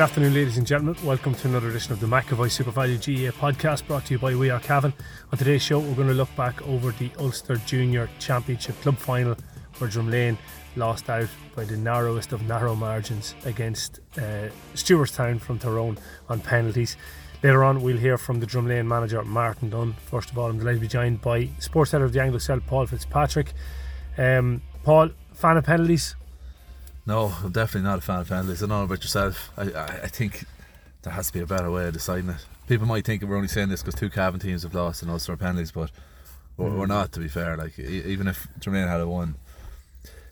Good afternoon, ladies and gentlemen. Welcome to another edition of the McAvoy SuperValu GA podcast brought to you by We Are Cavan. On today's show, we're going to look back over the Ulster Junior Championship Club Final where Drumlane lost out by the narrowest of narrow margins against uh, Stewartstown from Tyrone on penalties. Later on, we'll hear from the Drumlane manager, Martin Dunn. First of all, I'm delighted to be joined by sports editor of the Anglo-Celt, Paul Fitzpatrick. Um, Paul, fan of penalties? No, I'm definitely not a fan of penalties. I don't know about yourself. I, I, I think there has to be a better way of deciding it. People might think we're only saying this because two Cavan teams have lost and Ulster penalties, but we're, Mm. we're not. To be fair, like even if Drumlane had a won,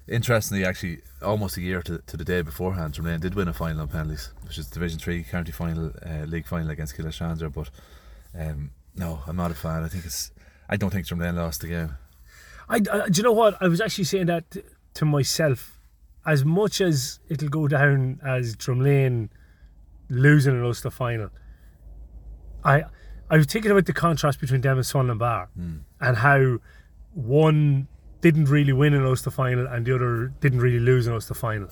interestingly, actually, almost a year to, to the day beforehand, Drumlane did win a final on penalties, which is Division Three county final, uh, league final against Killeshandra. But um, no, I'm not a fan. I think it's. I don't think Drumlane lost the game. I, I- do you know what? I was actually saying that to myself. As much as it'll go down as Drumlane losing an Ulster final, I I was thinking about the contrast between them and Swanlinbar and how one didn't really win an Ulster final and the other didn't really lose an Ulster final.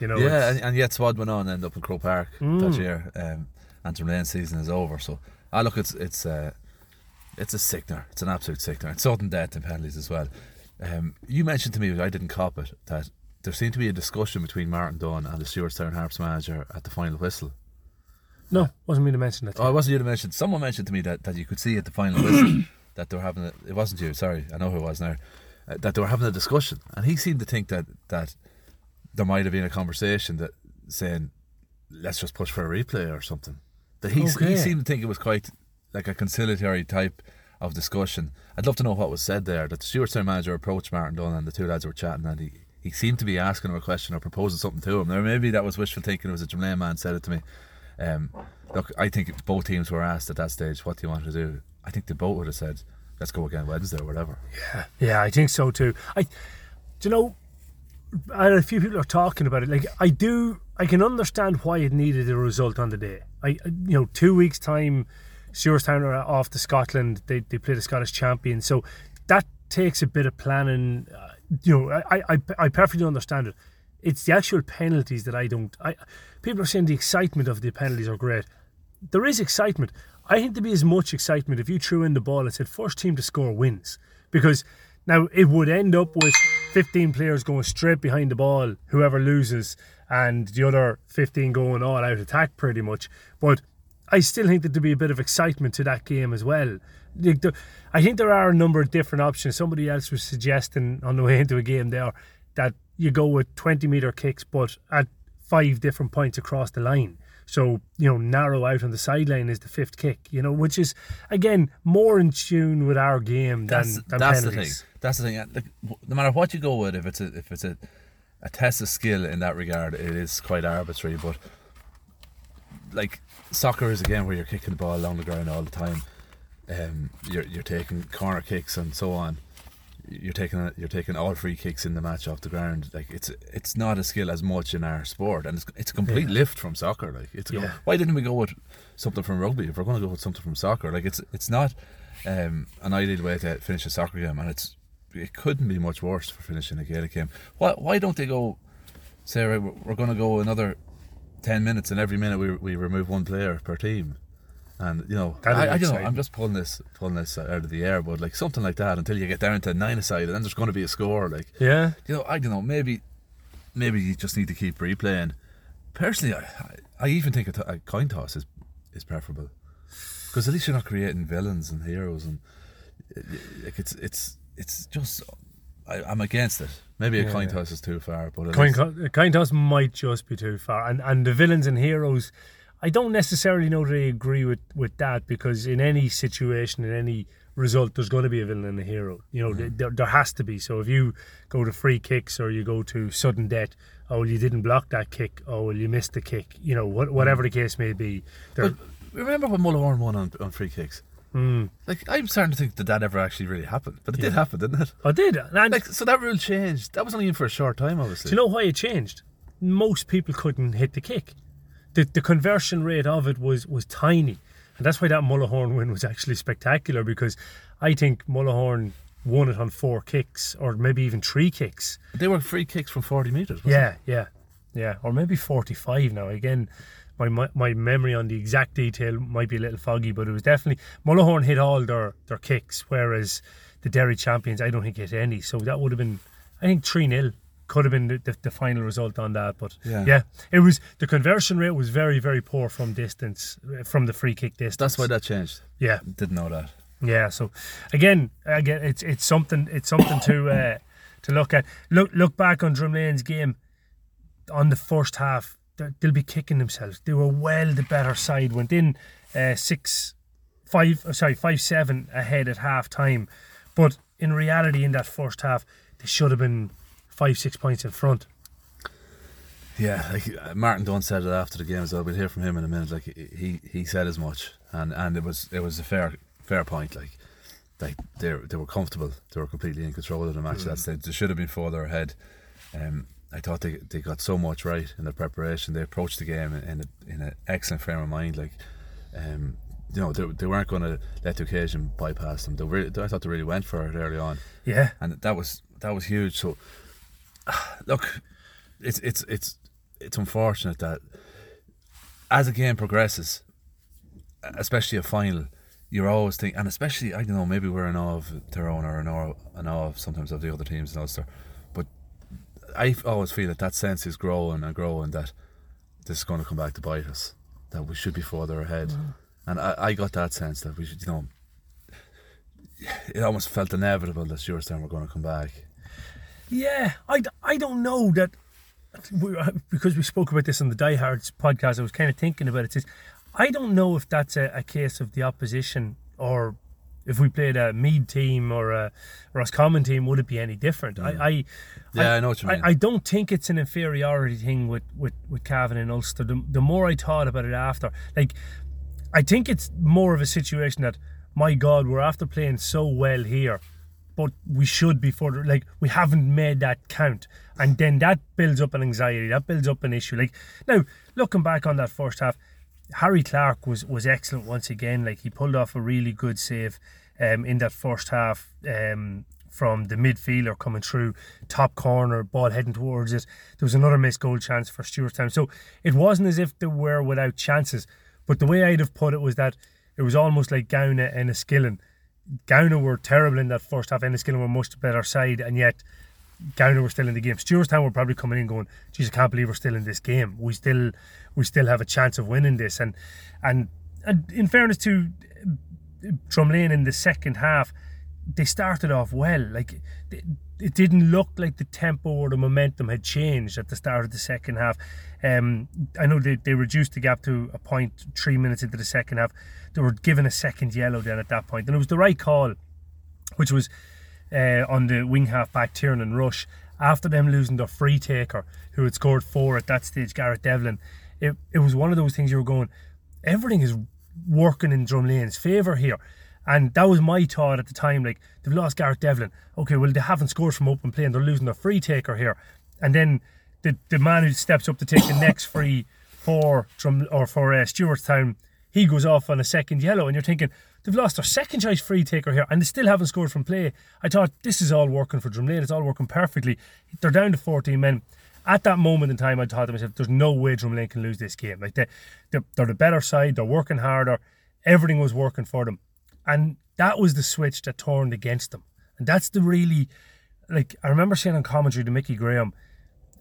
You know, yeah, and, and yet Swad went on and ended up in Croke Park Mm. that year. Um, and Drumlane season is over. So I look, it's it's uh, it's a sickener. It's an absolute sickener. It's sudden death and penalties as well. Um, you mentioned to me, I didn't cop it, that there seemed to be a discussion between Martin Dunn and the Stewartstown Harps manager at the final whistle. no, wasn't me to mention that. Oh, it wasn't you to mention. Someone mentioned to me that, that you could see at the final whistle that they were having. A, it wasn't you. Sorry, I know who it was now. Uh, that they were having a discussion, and he seemed to think that that there might have been a conversation that saying, "Let's just push for a replay or something." That he Okay. he seemed to think it was quite like a conciliatory type of discussion. I'd love to know what was said there. That the Stewartstown manager approached Martin Dunn, and the two lads were chatting, and he. He seemed to be asking him a question or proposing something to him. Now maybe that was wishful thinking. It was a Drumlane man said it to me. Um, look, I think both teams were asked at that stage, "What do you want to do?" I think they both would have said, "Let's go again Wednesday or whatever." Yeah, yeah, I think so too. I, do you know, a few people are talking about it. Like, I do, I can understand why it needed a result on the day. I- you know, two weeks time, Stewartstown are off to Scotland. They they play the Scottish champion, so that takes a bit of planning. Uh, you know, I, I I perfectly understand it. It's the actual penalties that I don't. I people are saying the excitement of the penalties are great. There is excitement. I think there'd be as much excitement if you threw in the ball and said first team to score wins. Because now it would end up with 15 players going straight behind the ball, whoever loses, and the other 15 going all out attack pretty much. But I still think that there'd be a bit of excitement to that game as well. Like the- I think there are a number of different options. Somebody else was suggesting on the way into a game there that you go with 20 metre kicks, but at five different points across the line. So, you know, narrow out on the sideline is the fifth kick, you know, which is, again, more in tune with our game than, That's than that's the thing. That's the thing. Uh, Like, no matter what you go with, if it's a if it's a, a test of skill in that regard, it is quite arbitrary. But like soccer is again where you're kicking the ball along the ground all the time. Um, you're you're taking corner kicks and so on. You're taking you're taking all free kicks in the match off the ground. Like it's it's not a skill as much in our sport, and it's it's a complete Yeah. lift from soccer. Like it's Yeah. why didn't we go with something from rugby if we're going to go with something from soccer? Like it's it's not um, an ideal way to finish a soccer game, and it's it couldn't be much worse for finishing a Gaelic game. Why why don't they go say right, we're, we're going to go another ten minutes, and every minute we we remove one player per team, and you know I, I don't know. I'm just pulling this pulling this out of the air, but like something like that until you get down to nine aside, and then there's going to be a score. Like Yeah. you know I don't know maybe maybe you just need to keep replaying. Personally, I I, even think a, t- a coin toss is is preferable because at least you're not creating villains and heroes and like it's it's it's just I, I'm against it. Maybe a Yeah, coin toss is too far, but Coin, co- coin toss might just be too far, and and the villains and heroes. I don't necessarily know that I agree with, with that because in any situation, in any result, there's going to be a villain and a hero. You know, Mm-hmm. there, there has to be. So if you go to free kicks or you go to sudden death, oh, well, you didn't block that kick, oh, well, you missed the kick, you know, what, whatever the case may be. Mm. But remember when Mullahoran won on, on free kicks? Mm. Like I'm starting to think that that ever actually really happened, but it did happen, didn't it? I did. And Like so that rule changed. That was only in for a short time, obviously. Do you know why it changed? Most people couldn't hit the kick. The, the conversion rate of it was was tiny. And that's why that Mullahoran win was actually spectacular because I think Mullahoran won it on four kicks or maybe even three kicks. they were free kicks from 40 meters. wasn't Yeah, yeah, yeah. Or maybe 45 now. Again, my, my my memory on the exact detail might be a little foggy, but it was definitely Mullahoran hit all their, their kicks, whereas the Derry champions, I don't think hit any. So that would have been, I think, 3 0 could have been the, the, the final result on that. But Yeah. yeah, it was the conversion rate was very, very poor from distance, uh, from the free kick distance. That's why that changed. Yeah, Didn't know that. yeah. So again, again, it's it's something it's something to uh, to look at. Look look back on Drumlane's game on the first half. they- They'll be kicking themselves. They were well the better side. Went in uh, six, five. oh, Sorry, five seven ahead at half time, but in reality, in that first half, they should have been five six points in front. Yeah, like uh, Martin Dunn said it after the game as well. We'll hear from him in a minute. Like he he said as much, and and it was it was a fair fair point. Like like they they were comfortable. They were completely in control of the match. That's they, they should have been further ahead. Um, I thought they they got so much right in their preparation. They approached the game in in, a, in an excellent frame of mind. Like um. You know, they, they weren't going to let the occasion bypass them. They really, I thought they really went for it early on Yeah, and that was that was huge. So, look, it's it's it's it's unfortunate that as a game progresses, especially a final, you're always thinking, and especially I don't know, maybe we're in awe of Tyrone or in awe, in awe of sometimes of the other teams in Ulster, but I always feel that that sense is growing and growing that this is going to come back to bite us, that we should be further ahead, mm. and I, I got that sense that we should, you know. It almost felt inevitable that Stewartstown were going to come back. Yeah, I, I don't know that we, uh, because we spoke about this on the Die Diehards podcast. I was kind of thinking about it. Is I don't know if that's a, a case of the opposition or if we played a Meath team or a Roscommon team, would it be any different? I, I Yeah, I know what you mean. I, I don't think it's an inferiority thing with with with Cavan and Ulster. The, the more I thought about it after, like I think it's more of a situation that my God, we're after playing so well here, but we should be further. Like we haven't made that count, and then that builds up an anxiety. That builds up an issue. Like now, looking back on that first half, Harry Clark was was excellent once again. Like he pulled off a really good save um, in that first half. Um, from the midfielder coming through, top corner, ball heading towards it. There was another missed goal chance for Stewartstown. So it wasn't as if they were without chances. But the way I'd have put it was that it was almost like Gowna and Enniskillen. Gowna were terrible in that first half. Enniskillen were much better side, and yet Gowna were still in the game. Stewartstown were probably coming in going, "Geez, I can't believe we're still in this game. We still, we still have a chance of winning this." And and and in fairness to Drumlane in the second half, they started off well. Like it didn't look like the tempo or the momentum had changed at the start of the second half. Um, I know they, they reduced the gap to a point three minutes into the second half. They were given a second yellow then at that point, and it was the right call, which was uh, on the wing half back Tiernan Rush after them losing their free taker who had scored four at that stage, Garrett Devlin. It, it was one of those things you were going, everything is working in Drumlane's favour here. And that was my thought at the time. Like they've lost Gareth Devlin. Okay, well they haven't scored from open play and they're losing their free taker here. And then the the man who steps up to take the next free for Drum or for uh, Stewartstown, he goes off on a second yellow, and you're thinking they've lost their second choice free taker here, and they still haven't scored from play. I thought this is all working for Drumlane. It's all working perfectly. They're down to 14 men. At that moment in time, I thought to myself, "There's no way Drumlane can lose this game. Like they, they're, they're the better side. They're working harder. Everything was working for them." And that was the switch that turned against them. And that's the really, like, I remember saying on commentary to Mickey Graham,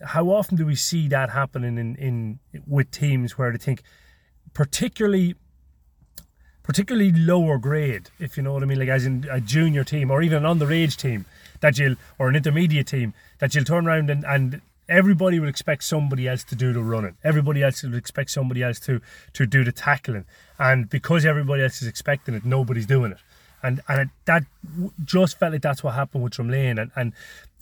how often do we see that happening in, in with teams where they think, particularly, particularly lower grade, if you know what I mean, like as in a junior team or even an underage team that you'll or an intermediate team that you'll turn around and, and everybody would expect somebody else to do the running. Everybody else would expect somebody else to to do the tackling. And because everybody else is expecting it, nobody's doing it. And and it, that just felt like that's what happened with Drumlane. And, and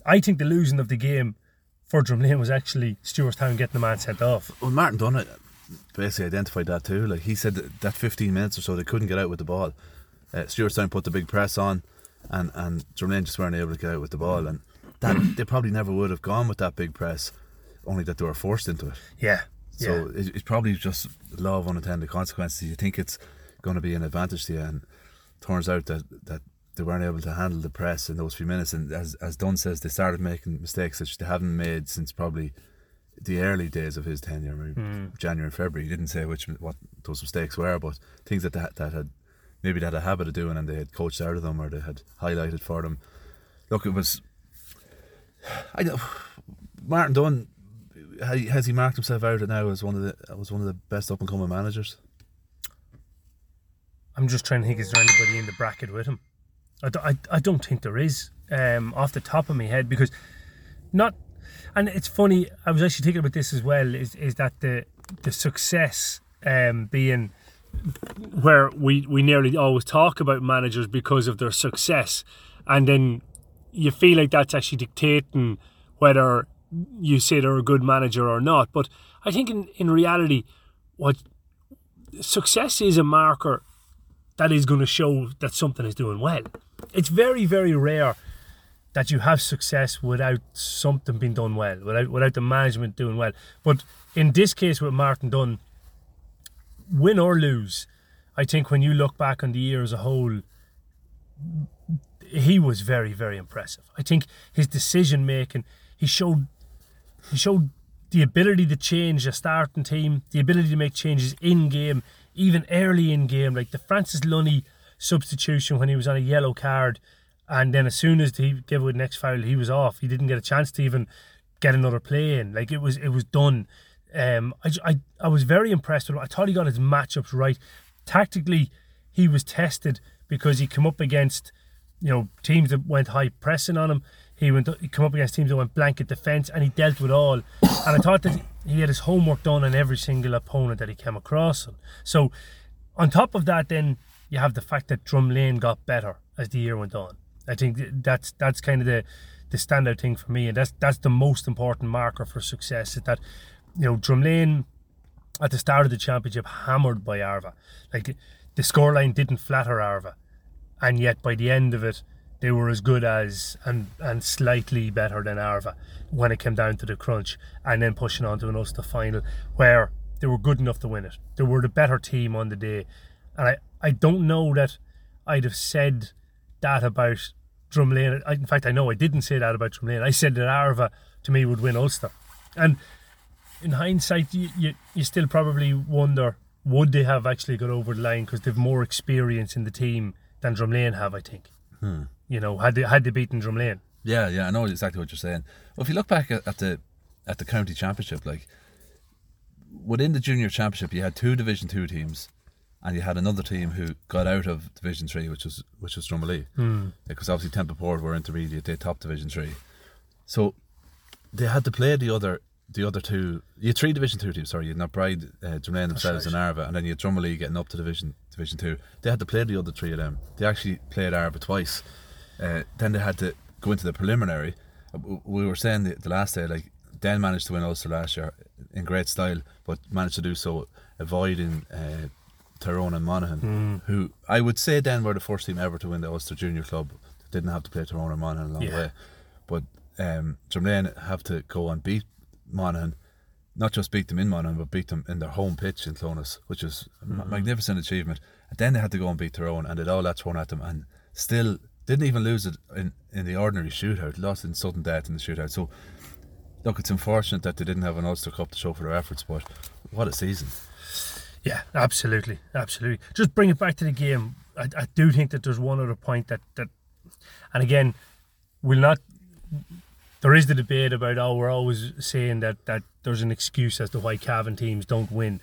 I think the losing of the game for Drumlane was actually Stewartstown getting the man sent off. Well, Martin Dunn basically identified that too. Like he said that, that 15 minutes or so they couldn't get out with the ball. Uh, Stewartstown put the big press on, and and Drumlane just weren't able to get out with the ball, and that they probably never would have gone with that big press, only that they were forced into it. Yeah. So yeah. it, it's probably just law of unintended consequences. You think it's going to be an advantage to you, and turns out that that they weren't able to handle the press in those few minutes. And as as Dunn says, they started making mistakes which they haven't made since probably the early days of his tenure, mm. January and February. He didn't say which what those mistakes were, but things that that, that had maybe they had a habit of doing and they had coached out of them or they had highlighted for them. Look, it was. I know Martin Dunn has he marked himself out now as one of the was one of the best up and coming managers. I'm just trying to think: is there anybody in the bracket with him? I, do, I, I don't think there is um, off the top of my head because not. And it's funny. I was actually thinking about this as well. Is is that the the success um, being where we we nearly always talk about managers because of their success, and then you feel like that's actually dictating whether you say they're a good manager or not. But I think in, in reality, what success is a marker that is going to show that something is doing well. It's very, very rare that you have success without something being done well, without without the management doing well. But in this case with Martin Dunn, win or lose, I think when you look back on the year as a whole, he was very, very impressive. I think his decision making, he showed he showed the ability to change a starting team, the ability to make changes in game, even early in game, like the Francis Lunney substitution when he was on a yellow card, and then as soon as he gave away the next foul, he was off. He didn't get a chance to even get another play in. Like it was, it was done. Um, I, I, I was very impressed with him. I thought he got his matchups right. Tactically, he was tested because he came up against, you know, teams that went high pressing on him. He went he come up against teams that went blanket defence and he dealt with all. And I thought that he had his homework done on every single opponent that he came across. So on top of that then you have the fact that Drumlane got better as the year went on. I think that's that's kind of the the standout thing for me and that's that's the most important marker for success is that you know Drumlane at the start of the championship hammered by Arva. Like the scoreline didn't flatter Arva. And yet by the end of it they were as good as and and slightly better than Arva when it came down to the crunch, and then pushing on to an Ulster final where they were good enough to win it. They were the better team on the day, and I I don't know that I'd have said that about Drumlane. I, in fact, I know I didn't say that about Drumlane. I said that Arva to me would win Ulster, and in hindsight, you, you, you still probably wonder would they have actually got over the line because they've more experience in the team than Drumlane have. I think. Hmm you know, had they had they beaten Drumlane. Yeah, yeah, I know exactly what you're saying. Well, if you look back at, at the at the county championship, like within the junior championship, you had two Division Two teams, and you had another team who got out of Division Three, which was which was Drumalee, mm. because obviously Templeport were intermediate, they top Division Three, so they had to play the other the other two. You had three Division Two teams. Sorry, you had Knockbride, uh, Drumlane themselves, right. and Arva, and then you had Drumalee getting up to Division Division Two. They had to play the other three of them. They actually played Arva twice uh, then they had to go into the preliminary. We were saying the, the last day, like Denn managed to win Ulster last year in great style, but managed to do so avoiding uh, Tyrone and Monaghan, mm. who I would say Denn were the first team ever to win the Ulster Junior Club. Didn't have to play Tyrone and Monaghan along yeah. the way, but um, Drumlane have to go and beat Monaghan, not just beat them in Monaghan, but beat them in their home pitch in Clones, which is mm-hmm. a magnificent achievement. And then they had to go and beat Tyrone, and it all that thrown at them, and still didn't even lose it in, in the ordinary shootout. Lost in sudden death in the shootout. So, look, it's unfortunate that they didn't have an Ulster Cup to show for their efforts, but what a season. Yeah, absolutely, absolutely. Just bring it back to the game. I, I do think that there's one other point that that, and again, we'll not. There is the debate about oh we're always saying that that there's an excuse as to why Cavan teams don't win,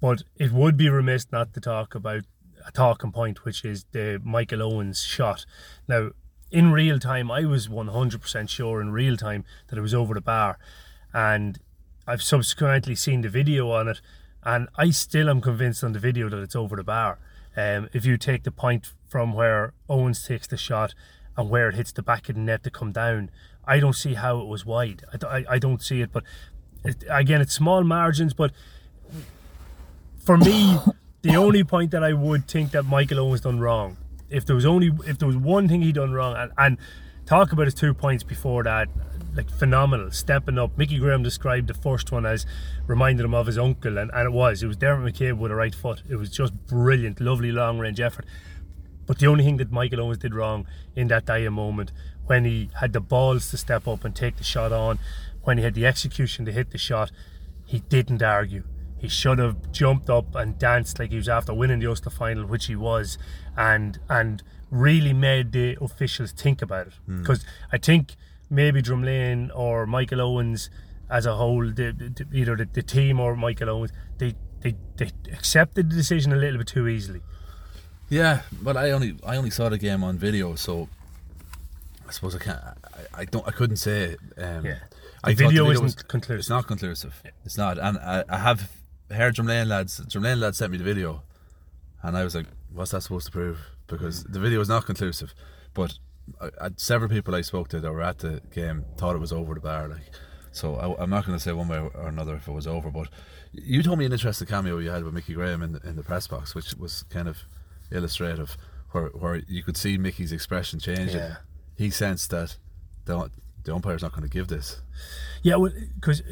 but it would be remiss not to talk about a talking point, which is the Michael Owens shot. Now, in real time, I was 100% sure in real time that it was over the bar. and I've subsequently seen the video on it, and I still am convinced on the video that it's over the bar. Um, if you take the point from where Owens takes the shot and where it hits the back of the net to come down, I don't see how it was wide. I, I, I don't see it, but it, again, it's small margins. But for me, the only point that I would think that Michael Owens done wrong, if there was only if there was one thing he done wrong, and, and talk about his two points before that, like phenomenal, stepping up. Mickey Graham described the first one as reminded him of his uncle, and, and it was. It was Dermot McCabe with a right foot. It was just brilliant, lovely long range effort. But the only thing that Michael Owens did wrong in that dire moment, when he had the balls to step up and take the shot on, when he had the execution to hit the shot, he didn't argue. He should have jumped up and danced like he was after winning the Ulster final, which he was, and and really made the officials think about it. Hmm. Because I think maybe Drumlane or Michael Owens as a whole, the, the, either the, the team or Michael Owens, they, they they accepted the decision a little bit too easily. Yeah, but I only I only saw the game on video, so I suppose I can't. I, I don't. I couldn't say. Um, Yeah. I The video the isn't was- conclusive. It's not conclusive. It's not, and I, I have heard Drumlane lads. Drumlane lads sent me the video, and I was like, "What's that supposed to prove?" Because the video is not conclusive. But I, I, several people I spoke to that were at the game thought it was over the bar. Like, so I, I'm not going to say one way or another if it was over. But you told me an interesting cameo you had with Mickey Graham in the, in the press box, which was kind of illustrative, where where you could see Mickey's expression changing. Yeah. He sensed that the the umpire's not going to give this. Yeah, because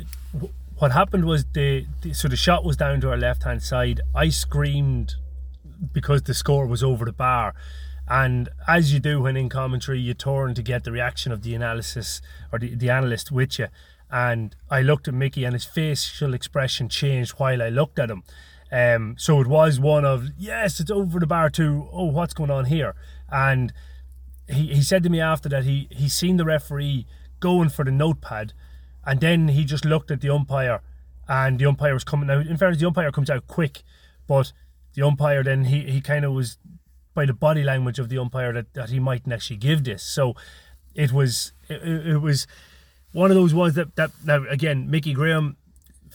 what happened was the, the so the shot was down to our left hand side. I screamed because the score was over the bar, and as you do when in commentary, you turn to get the reaction of the analysis or the, the analyst with you. And I looked at Mickey, and his facial expression changed while I looked at him. Um, so it was one of yes, it's over the bar. To oh, what's going on here? And he, he said to me after that he he seen the referee going for the notepad, and then he just looked at the umpire, and the umpire was coming out. In fairness, the umpire comes out quick, but the umpire then he he kind of was by the body language of the umpire that, that he mightn't actually give this. So it was it, it was one of those ones that that now again Mickey Graham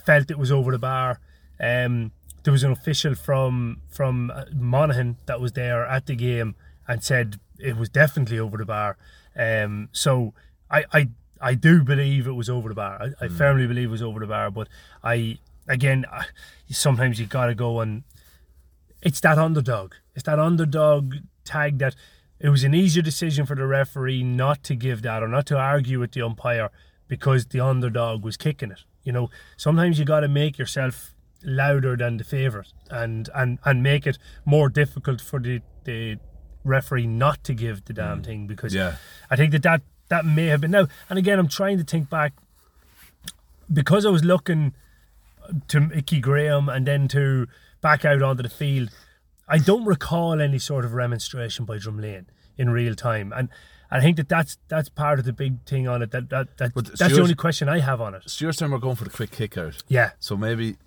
felt it was over the bar. Um, there was an official from from uh, Monaghan that was there at the game and said it was definitely over the bar. Um, so I, I I do believe it was over the bar. I, I firmly believe it was over the bar. But I again, I, sometimes you gotta go and it's that underdog. It's that underdog tag that it was an easier decision for the referee not to give that or not to argue with the umpire because the underdog was kicking it. You know, sometimes you got to make yourself louder than the favorite and and and make it more difficult for the the referee not to give the damn mm. thing because Yeah. I think that that that may have been now. And again, I'm trying to think back because I was looking to Mickey Graham and then to back out onto the field. I don't recall any sort of remonstration by Drumlane in real time, and I think that that's that's part of the big thing on it. That that, that that's the only question I have on it. Stewartstown we're going for the quick kick out. Yeah, So maybe,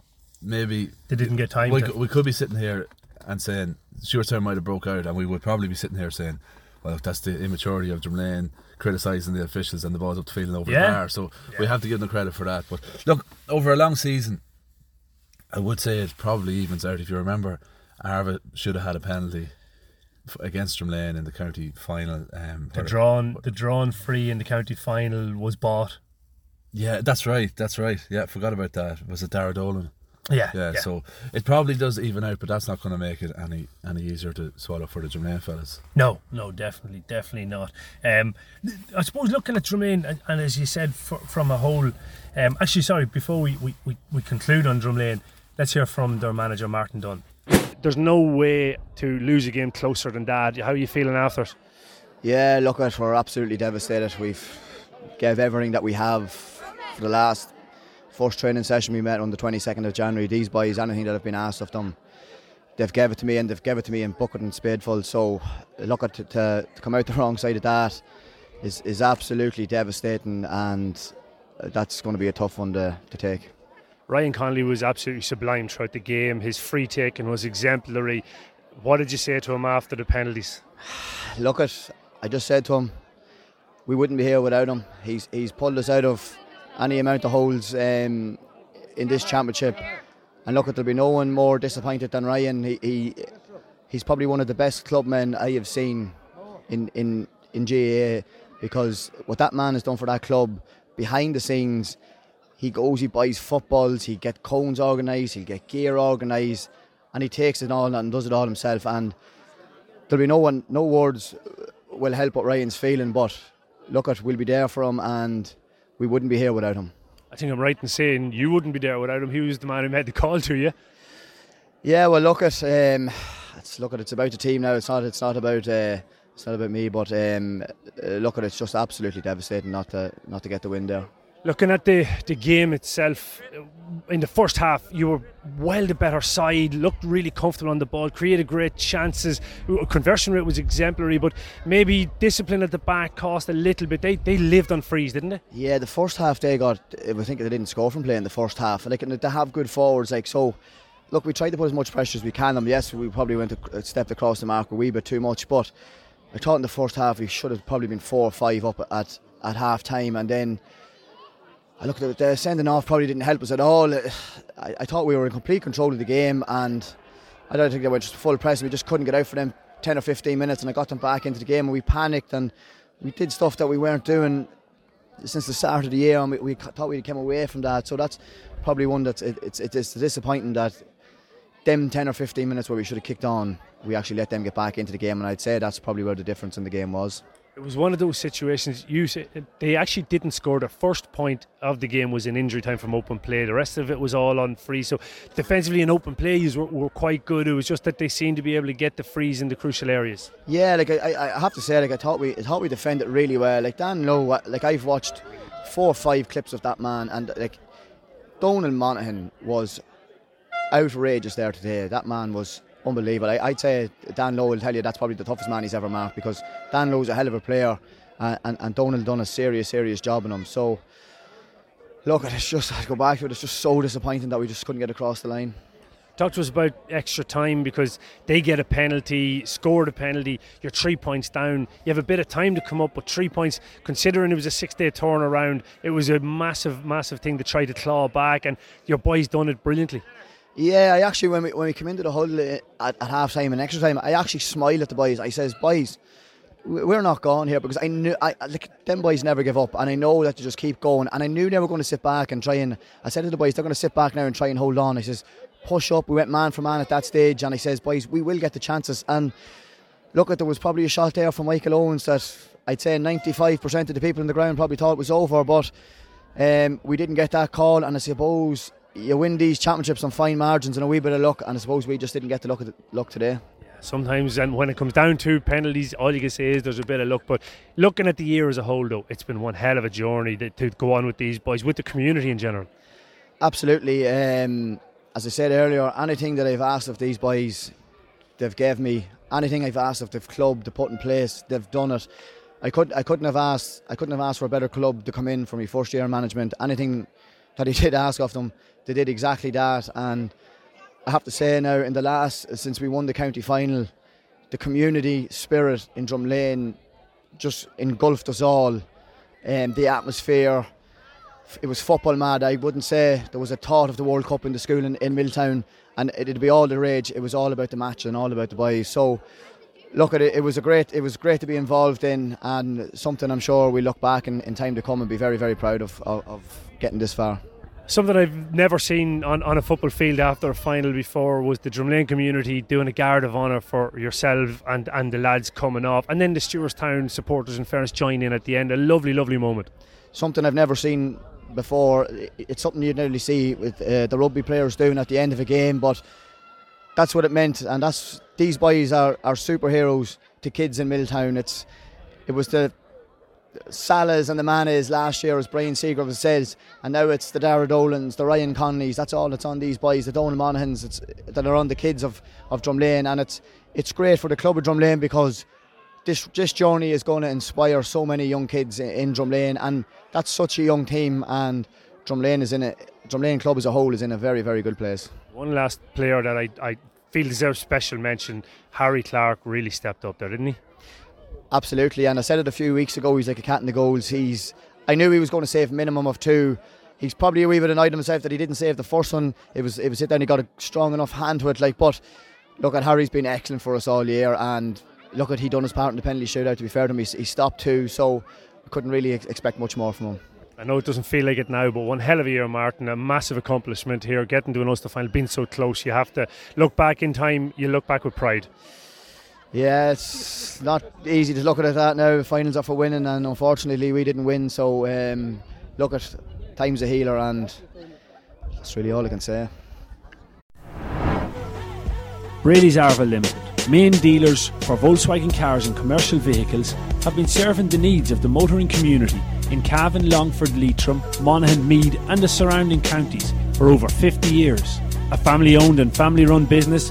maybe they didn't get time. we, to, could- we could be sitting here and saying Stewartstown might have broke out, and we would probably be sitting here saying, "Well, that's the immaturity of Drumlane criticising the officials and the balls up the field and over Yeah. the bar." So we have to give them credit for that. But look, over a long season, I would say it probably evens out. If you remember, Arva should have had a penalty against Drumlane in the county final. Um, the drawn the drawn free in the county final was bought. yeah, that's right. That's right. Yeah, forgot about that. Was it Dara Dolan? Yeah, Yeah, so it probably does even out, but that's not going to make it any any easier to swallow for the Drumlane fellas. No, no, definitely, definitely not. Um, I suppose looking at Drumlane, and, and as you said, f from a whole. Um, actually, sorry, before we, we, we, we conclude on Drumlane, let's hear from their manager, Martin Dunn. There's no way to lose a game closer than that. How are you feeling after it? Yeah, look, at we're absolutely devastated. We've gave everything that we have for the last first training session we met on the 22nd of January. These boys, anything that have been asked of them, they've gave it to me and they've gave it to me in bucket and spadeful. So look at to, to, to come out the wrong side of that is is absolutely devastating, and that's going to be a tough one to, to take. Ryan Connolly was absolutely sublime throughout the game. His free taking was exemplary. What did you say to him after the penalties? look at I just said to him we wouldn't be here without him he's he's pulled us out of any amount of holes um, in this championship. And look, there'll be no one more disappointed than Ryan. He, he he's probably one of the best clubmen I have seen in in in GAA because what that man has done for that club behind the scenes. He goes, he buys footballs, he get cones organised, he'll get gear organised, and he takes it all and does it all himself. And there'll be no one, no words will help what Ryan's feeling, but look at, we'll be there for him, and we wouldn't be here without him. I think I'm right in saying you wouldn't be there without him. He was the man who made the call to you. Yeah, well, look at, um, it's look at, it's about the team now. It's not, it's not about. Uh, it's not about me, but um, uh, look at it's just absolutely devastating not to not to get the win there. Looking at the, the game itself, in the first half, you were well the better side, looked really comfortable on the ball, created great chances. Conversion rate was exemplary, but maybe discipline at the back cost a little bit. They, they lived on freeze, didn't they? Yeah, the first half they got, I think they didn't score from playing the first half. Like, they have good forwards, like so. Look, we tried to put as much pressure as we can on them. Yes, we probably went a, stepped across the mark a wee bit too much, but I thought in the first half we should have probably been four or five up at, at half time, and then I looked at the sending off probably didn't help us at all. Uh, I, I, thought we were in complete control of the game, and I don't think they were just full press. We just couldn't get out for them 10 or 15 minutes, and I got them back into the game, and we panicked and we did stuff that we weren't doing since the start of the year, and we, we thought we came away from that. So that's probably one that's it, it's it's disappointing that them 10 or 15 minutes where we should have kicked on, we actually let them get back into the game, and I'd say that's probably where the difference in the game was. It was one of those situations. You they actually didn't score. The first point of the game was in injury time from open play. The rest of it was all on free. So defensively in open play, were, were quite good. It was just that they seemed to be able to get the frees in the crucial areas. Yeah, like I, I have to say, like I thought we I thought we defended really well. Like Dan Lowe, like I've watched four or five clips of that man, and like Donal Monaghan was outrageous there today. That man was unbelievable. I, would say Dan Lowe will tell you that's probably the toughest man he's ever marked because Dan Lowe's a hell of a player uh, and, and, and Donal done a serious, serious job on him. So, look, it's just, I go back to it, it's just so disappointing that we just couldn't get across the line. Talk to us about extra time because they get a penalty, score the penalty, you're three points down. You have a bit of time to come up, but three points, considering it was a six day turnaround, it was a massive, massive thing to try to claw back, and your boys done it brilliantly. Yeah, I actually when we when we come into the huddle at, at half time and extra time, I actually smile at the boys. I says, "Boys, we're not going here because I knew I like them boys never give up, and I know that to just keep going. And I knew they were going to sit back and try and. I said to the boys, they're going to sit back now and try and hold on. I says, push up. We went man for man at that stage, and I says, boys, we will get the chances. And look, at there was probably a shot there from Michael Owens that I'd say 95% of the people in the ground probably thought it was over, but um, we didn't get that call. And I suppose you win these championships on fine margins and a wee bit of luck, and I suppose we just didn't get the luck, the luck today. sometimes, and when it comes down to penalties, all you can say is there's a bit of luck. But looking at the year as a whole, though, it's been one hell of a journey to go on with these boys, with the community in general. Absolutely. Um, as I said earlier, anything that I've asked of these boys, they've gave me. Anything I've asked of the club to put in place, they've done it. I could I couldn't have asked I couldn't have asked for a better club to come in for my first year in management. Anything that he did ask of them, they did exactly that. And I have to say now, in the last, since we won the county final, the community spirit in Drumlane just engulfed us all. Um, the atmosphere, it was football mad. I wouldn't say there was a thought of the World Cup in the school in, in Milltown, and it'd be all the rage. It was all about the match and all about the boys. So, look at it. It was a great. It was great to be involved in, and something I'm sure we look back in, in time to come and be very, very proud of, of, of getting this far. Something I've never seen on, on a football field after a final before was the Drumlane community doing a guard of honour for yourself and, and the lads coming off, and then the Stewartstown supporters in fairness join in at the end. A lovely, lovely moment. Something I've never seen before. It's something you'd nearly see with uh, the rugby players doing at the end of a game, but that's what it meant, and that's these boys are, are superheroes to kids in Milltown. It's it was the Salahs and the Manes last year, as Brian Seagrove says, and now it's the Dara Dolans, the Ryan Conleys. That's all that's on these boys, the Donal Monaghans it's, that are on the kids of, of Drumlane, and it's it's great for the club of Drumlane because this this journey is going to inspire so many young kids in, in Drumlane, and that's such a young team, and Drumlane is in a Drumlane club as a whole is in a very very good place. One last player that I, I feel deserves special mention, Harry Clark, really stepped up there, didn't he? Absolutely, and I said it a few weeks ago. He's like a cat in the goals. He's I knew he was going to save minimum of two. He's probably a wee bit annoyed himself that he didn't save the first one. It was it was it then he got a strong enough hand to it. Like, but look at Harry's been excellent for us all year, and look at he done his part in the penalty shootout. To be fair to him, he, he stopped two, so couldn't really ex- expect much more from him. I know it doesn't feel like it now, but one hell of a year, Martin. A massive accomplishment here, getting to an Ulster final, being so close. You have to look back in time. You look back with pride. Yeah, it's not easy to look at it that now. Finals are for winning, and unfortunately, we didn't win. So um, look at time's a healer, and that's really all I can say. Brady's Arva Limited, main dealers for Volkswagen cars and commercial vehicles, have been serving the needs of the motoring community in Cavan, Longford, Leitrim, Monaghan, Meath, and the surrounding counties for over 50 years. A family owned and family run business,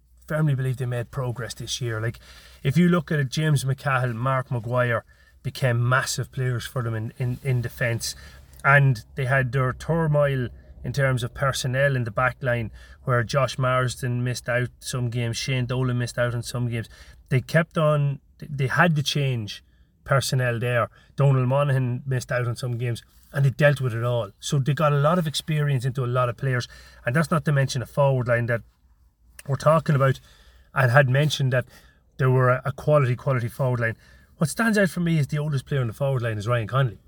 firmly believe they made progress this year. Like, if you look at it, James McCahill, Mark Maguire became massive players for them in, in, in defence. And they had their turmoil in terms of personnel in the back line, where Josh Marsden missed out some games, Shane Dolan missed out on some games. They kept on, they had to change personnel there. Donald Monaghan missed out on some games and they dealt with it all. So they got a lot of experience into a lot of players, and that's not to mention a forward line that we're talking about and had mentioned that there were a, a quality, quality forward line. What stands out for me is the oldest player on the forward line is Ryan Connolly.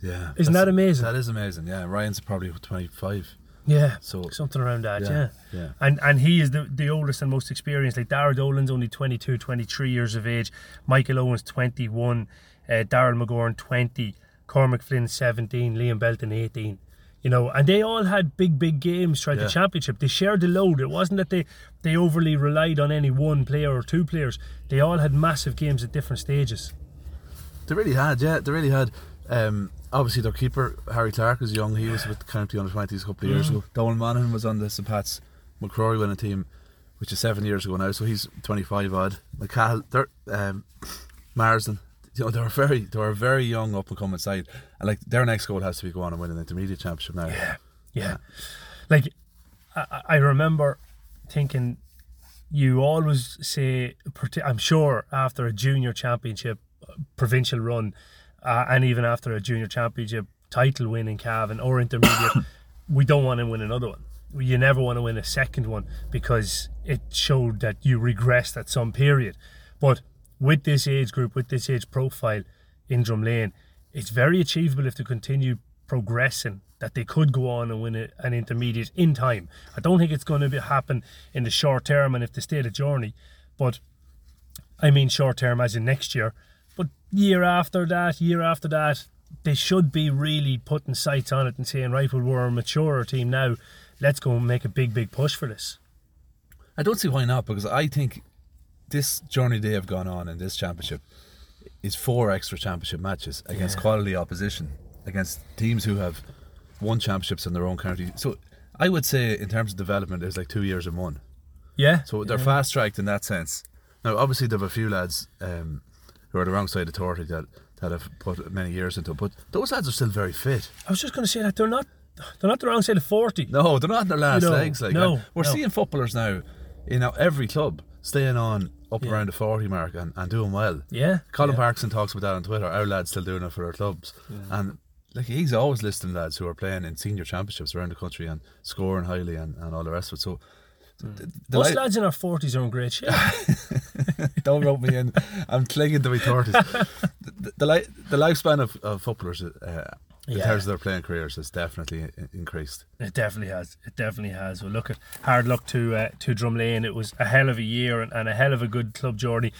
Yeah, Isn't that amazing? That is amazing. Yeah, Ryan's probably 25. Yeah, So- something around that. Yeah, Yeah, yeah. And and he is the, the oldest and most experienced. Like Dara Dolan's only 22, 23 years of age. Michael Owens 21, uh, Daryl McGorn 20, Cormac Flynn 17, Liam Belton 18. You know, and they all had big, big games throughout Yeah. the championship. They shared the load. It wasn't that they, they overly relied on any one player or two players. They all had massive games at different stages. They really had, yeah, they really had. Um, obviously, their keeper, Harry Clark, was young. He was with the county under 20s a couple of years ago. Donald Monaghan was on the St. Pat's MacRory winning team, which is seven years ago now, so he's 25 odd. McCall, um, Marsden, you know, they're very, they're a very young up and coming side. And like their next goal has to be go on and win an intermediate championship now. Yeah. Yeah. Like, I, I- remember thinking you always say, I'm sure after a junior championship provincial run, uh, and even after a junior championship title win in Cavan or intermediate, we don't want to win another one. You never want to win a second one because it showed that you regressed at some period. But with this age group, with this age profile in Drumlane, it's very achievable if they continue progressing that they could go on and win a, an intermediate in time. I don't think it's going to be, happen in the short term and if they stay the journey, but I mean short term as in next year. But year after that, year after that, they should be really putting sights on it and saying, right, well, we're a maturer team now. Let's go and make a big, big push for this. I don't see why not because I think this journey they have gone on in this championship is four extra championship matches against quality opposition, against teams who have won championships in their own county. So I would say, in terms of development, it's like two years in one. Yeah. So they're fast tracked in that sense. Now, obviously, there have a few lads um, who are the wrong side of 30 that, that have put many years into it, but those lads are still very fit. I was just going to say that they're not, they're not the wrong side of forty. No, they're not in their last know, legs. Like no, we're no. seeing footballers now in our- every club staying on up Yeah. around the 40 mark and, and doing well. Yeah. Colin yeah. Parkinson talks about that on Twitter. Our lads still doing it for our clubs, and like he's always listing lads who are playing in senior championships around the country and scoring highly and, and all the rest of it. So, the, the Most li- lads in our forties are in great shape. don't rope me in. I'm clinging to my thirties. the, the, the lifespan of, of footballers uh, in Yeah. terms of their playing careers has definitely increased. It definitely has. It definitely has. Well, look at hard luck to uh, to Drumlane. It was a hell of a year and, and a hell of a good club journey.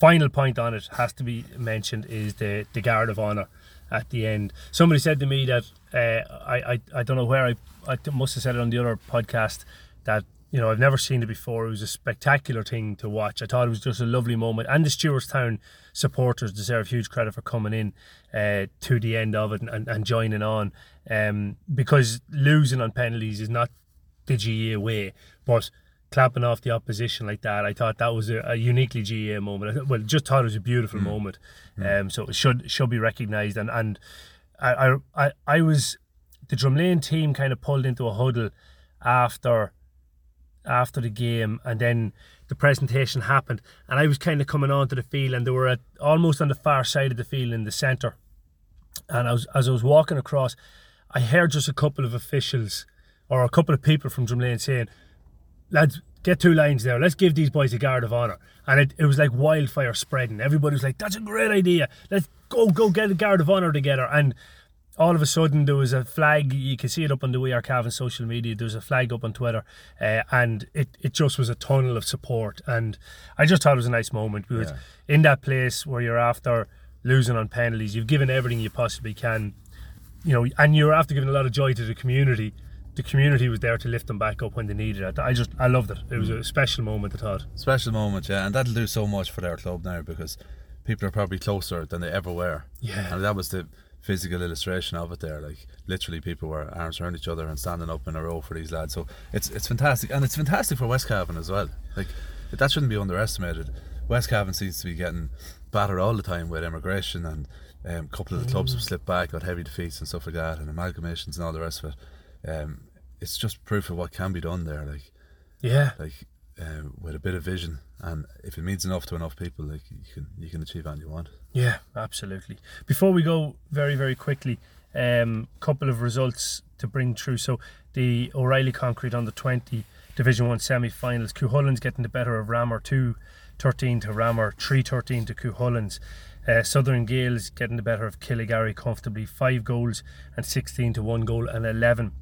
Final point on it has to be mentioned is the the guard of honour at the end. Somebody said to me that uh, I, I I don't know where I I must have said it on the other podcast that you know, I've never seen it before. It was a spectacular thing to watch. I thought it was just a lovely moment. And the Stewartstown supporters deserve huge credit for coming in uh, to the end of it and, and, and joining on. Um, because losing on penalties is not the GAA way, but clapping off the opposition like that, I thought that was a, a uniquely GAA moment. I, well, just thought it was a beautiful moment. Um, so it should should be recognised. And and I, I I was the Drumlane team kind of pulled into a huddle after after the game, and then the presentation happened, and I was kind of coming onto the field, and they were at almost on the far side of the field in the centre, and I was as I was walking across, I heard just a couple of officials or a couple of people from Drumlane saying, "Lads, get two lines there. Let's give these boys a guard of honour." And it, it was like wildfire spreading. Everybody was like, "That's a great idea. Let's go go get a guard of honour together." And all of a sudden there was a flag. You can see it up on the We Are Cavan social media. There was a flag up on Twitter uh, and it, it just was a tunnel of support. And I just thought it was a nice moment because Yeah. in that place where you're after losing on penalties you've given everything you possibly can you know and you're after giving a lot of joy to the community. The community was there to lift them back up when they needed it. I just I loved it. It was a special moment I thought. Special moment, yeah, and that'll do so much for their club now because people are probably closer than they ever were. Yeah. and that was the physical illustration of it there. Like literally, people were arms around each other and standing up in a row for these lads. So it's it's fantastic, and it's fantastic for West Cavan as well. Like that shouldn't be underestimated. West Cavan seems to be getting battered all the time with immigration and. Um, a couple of the clubs have slipped back, got heavy defeats and stuff like that, and amalgamations and all the rest of it. Um, it's just proof of what can be done there. Like yeah like uh, with a bit of vision and if it means enough to enough people like you can you can achieve anything you want Yeah, absolutely. Before we go very, very quickly, um, couple of results to bring through. So the O'Reilly Concrete on the 20 Division 1 semi-finals. Cuchulainn's getting the better of Ramor 2 13 to Ramor, 3 13 to Cuchulainn's. Uh, Southern Gaels getting the better of Killygarry comfortably, 5 goals and 16 to 1 goal and 11.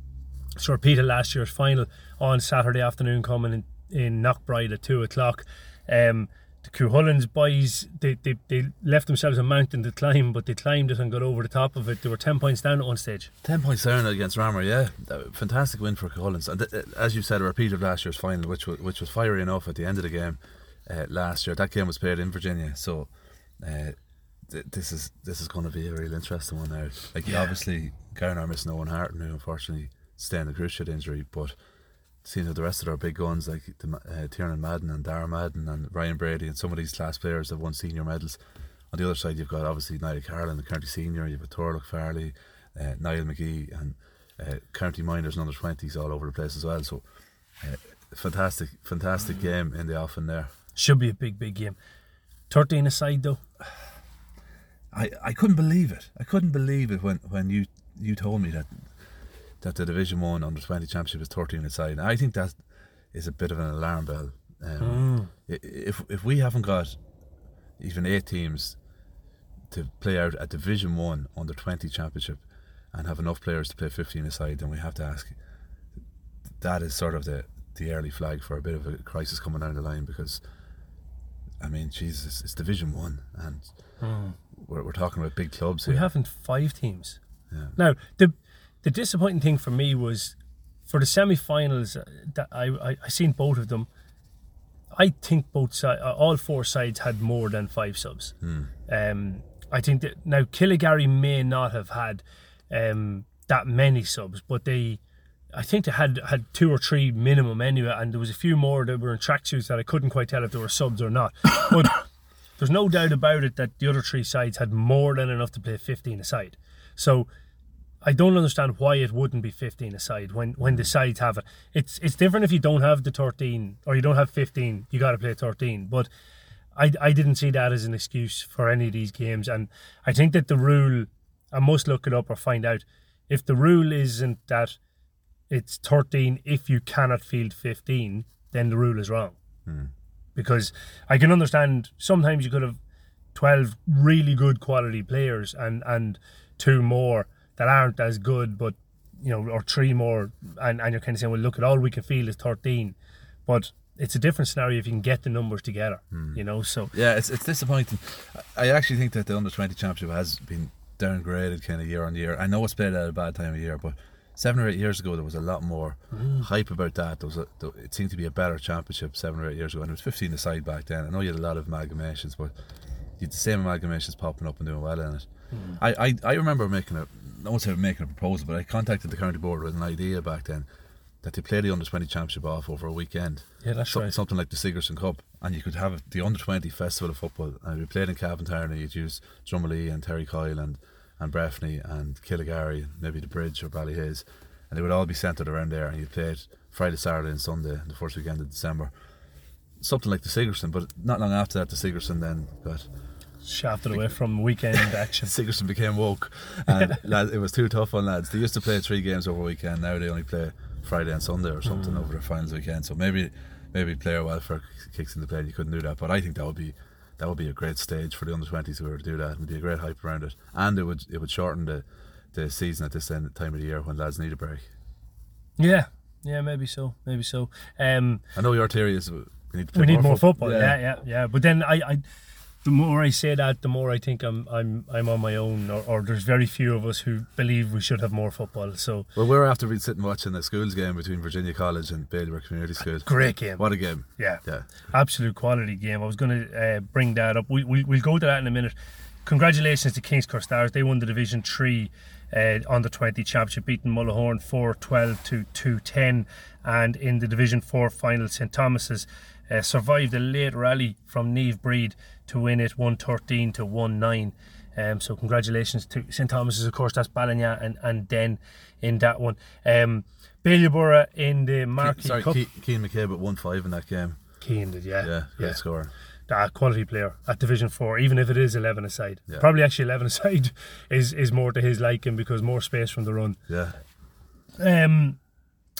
So repeated last year's final on Saturday afternoon coming in, in Knockbride at 2 o'clock. Um, the Cuchulainns boys, they, they, they left themselves a mountain to climb, but they climbed it and got over the top of it. They were 10 points down at one stage. 10 points down against Ramor yeah Uh, fantastic win for Collins and th- uh, as you said a repeat of last year's final which was, which was fiery enough at the end of the game uh, last year that game was played in Virginia so uh, th- this is this is going to be a real interesting one now like Yeah. obviously Karen are missing Owen Hart who unfortunately sustained a cruciate injury but seeing that the rest of our big guns like the, uh, Tiernan Madden and Dara Madden and Ryan Brady and some of these class players have won senior medals. On the other side, you've got obviously Niall Carlin, the county senior. You've got Torlock Farley, uh, Niall McGee, and uh, county minors and under twenties all over the place as well. So, uh, fantastic, fantastic game in the offing there. Should be a big, big game. 13 aside though. I, I couldn't believe it. I couldn't believe it when, when you you told me that that the Division One Under Twenty Championship is thirteen aside. I think that is a bit of an alarm bell. Um, i If if we haven't got even eight teams to play out a Division One Under Twenty Championship and have enough players to play fifteen aside, then we have to ask. That is sort of the the early flag for a bit of a crisis coming down the line because. I mean, Jesus, it's Division One, and we're, we're talking about big clubs We here. haven't five teams. Yeah. Now, the the disappointing thing for me was for the semi-finals uh, that I, I I seen both of them. I think both sides, all four sides had more than five subs. Um, I think that now Killygarry may not have had um, that many subs, but they, I think they had had two or three minimum anyway, and there was a few more that were in tracksuits that I couldn't quite tell if they were subs or not. But there's no doubt about it that the other three sides had more than enough to play 15 aside. So I don't understand why it wouldn't be 15 aside when, when the sides have it. It's it's different if you don't have the 13 or you don't have 15, you got to play 13. But I, I didn't see that as an excuse for any of these games. And I think that the rule, I must look it up or find out, if the rule isn't that it's 13 if you cannot field 15, then the rule is wrong. Hmm. Because I can understand sometimes you could have 12 really good quality players and, and two more that aren't as good, but, you know, or three more, and, and you're kind of saying, well, look at all we can feel is 13. But it's a different scenario if you can get the numbers together, hmm. you know. So, Yeah, it's it's disappointing. I actually think that the under twenty championship has been downgraded kind of year on year. I know it's played at a bad time of year, but seven or eight years ago, there was a lot more hmm. hype about that. There was a, there, it seemed to be a better championship seven or eight years ago, and it was 15 aside back then. I know you had a lot of amalgamations, but you had the same amalgamations popping up and doing well in it. Hmm. I, I, I remember making a, I won't say making a proposal, but I contacted the county board with an idea back then that they play the under 20 championship off over a weekend. Yeah, that's So- right. Something like the Sigerson Cup, and you could have the under 20 festival of football, and we played in Cavan Town, and you'd use Drumalee and Terry Coyle and, and Breffni and Killygarry, maybe the Bridge or Ballyhaise, and they would all be centred around there, and you'd play it Friday, Saturday, and Sunday, the first weekend of December. Something like the Sigerson, but not long after that, the Sigerson then got Shafted away from weekend action. Sigerson became woke, and lads, it was too tough on lads. They used to play three games over weekend. Now they only play Friday and Sunday or something over the finals weekend. So maybe, maybe player welfare kicks into play. and You couldn't do that, but I think that would be that would be a great stage for the under twenties who were to do that. It'd be a great hype around it, and it would it would shorten the the season at this end, time of the year when lads need a break. Yeah, yeah, maybe so, maybe so. Um, I know your theory is we need we need more, fo- football. Yeah. yeah, yeah, But then I, I, the more I say that, the more I think I'm, I'm, I'm on my own. Or, or there's very few of us who believe we should have more football. So Well, we're after been sitting watching the schools game between Virginia College and Baylor Community School. great game. What a game! Yeah, Yeah. absolute quality game. I was going to uh, bring that up. We, we, we'll go to that in a minute. Congratulations to Kings Cross Stars. They won the Division 3 uh, under 20 championship, beating Mullahoran 4 12 to 2 10. And in the Division 4 final, St Thomas's uh, survived a late rally from Neve Breed to win it 113 to 1 9. Um, so congratulations to St Thomas's, of course, that's Ballinagh and, and Denn in that one. Um, Bailieborough in the Markey Sorry, Cup. Ke- Keane McCabe at one five in that game. Keane did, yeah. Yeah, great score. a quality player at Division Four, even if it is eleven aside. Yeah. Probably actually eleven aside is is more to his liking because more space from the run. Yeah. Um,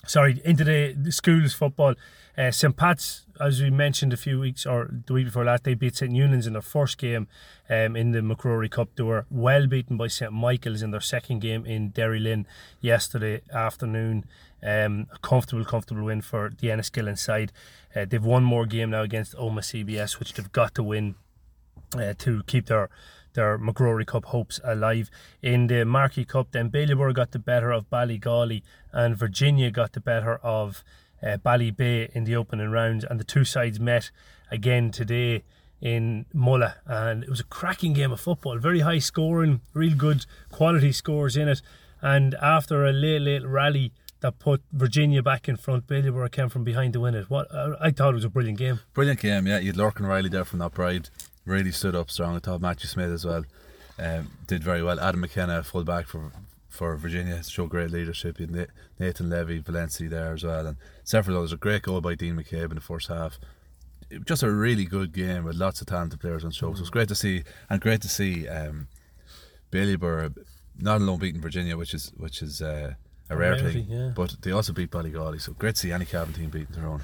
sorry, into the, the schools football. Uh, St Pat's, as we mentioned a few weeks or the week before last, they beat St Eunan's in their first game um, in the MacRory Cup. They were well beaten by St Michael's in their second game in Derrylin yesterday afternoon. Um, a comfortable, comfortable win for the Enniskillen side. Uh, they've one more game now against Omagh CBS, which they've got to win uh, to keep their their MacRory Cup hopes alive. In the Markey Cup, then Ballybor got the better of Ballygawley and Virginia got the better of uh, Ballybay in the opening rounds, and the two sides met again today in Mulla, and it was a cracking game of football. Very high scoring, real good quality scores in it, and after a late late rally. That put Virginia back in front. Ballybor came from behind to win it. What I I thought it was a brilliant game. Brilliant game, yeah. You had Lorcan Riley there from that pride. Really stood up strong. I thought Matthew Smith as well um, did very well. Adam McKenna, full back for for Virginia, showed great leadership. You Nathan Levy, Valencia there as well, and several others. A great goal by Dean McCabe in the first half. It was Just a really good game with lots of talented players on show. So it's great to see, and great to see um, not alone beating Virginia, which is which is uh, a rare rarity, thing, yeah. but they also beat Ballygawley. So great to see any Cavan team beating their own.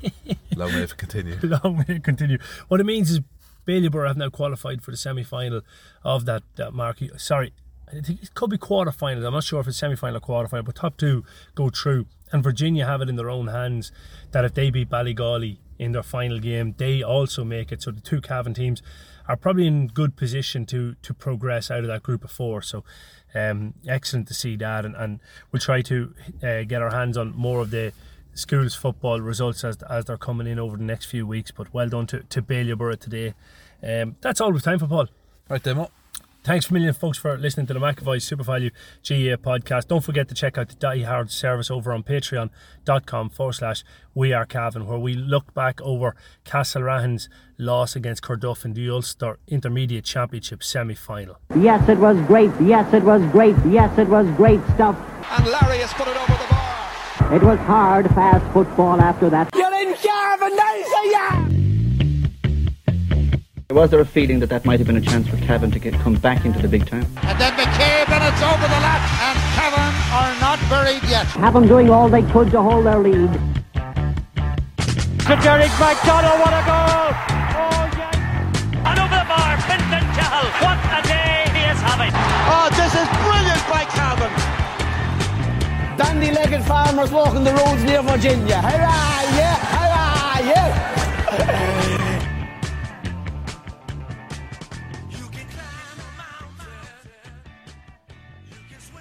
Long may it continue. long way to continue. What it means is Ballybor have now qualified for the semi final of that, that marquee. Sorry, I think it could be quarter finals. I'm not sure if it's semi final or quarter final, but top two go through. And Virginia have it in their own hands that if they beat Ballygawley in their final game, they also make it. So the two Cavan teams are probably in good position to to progress out of that group of four. So um, excellent to see that, and, and we'll try to uh, get our hands on more of the schools football results as as they're coming in over the next few weeks. But well done to to Bailieborough today. Um, that's all we've time for, Paul. Right, Demo. Thanks a million, folks, for listening to the McAvoy SuperValu GA podcast. Don't forget to check out the Die Hard service over on patreon.com forward slash We Are Cavan, where we look back over Castlerahan's loss against Carduff in the Ulster Intermediate Championship semi final. Yes, it was great. Yes, it was great. Yes, it was great stuff. And Larry has put it over the bar. It was hard, fast football after that. Was there a feeling that that might have been a chance for Cavan to get come back into the big time? And then McCabe and it's over the lap. And Cavan are not buried yet. Cavan doing all they could to hold their lead. to Derek McDonald. What a goal! Oh, yes. And over the bar, Fintan Cahill. What a day he is having. Oh, this is brilliant by Cavan. Dandy-legged farmers walking the roads near Virginia. Hurrah!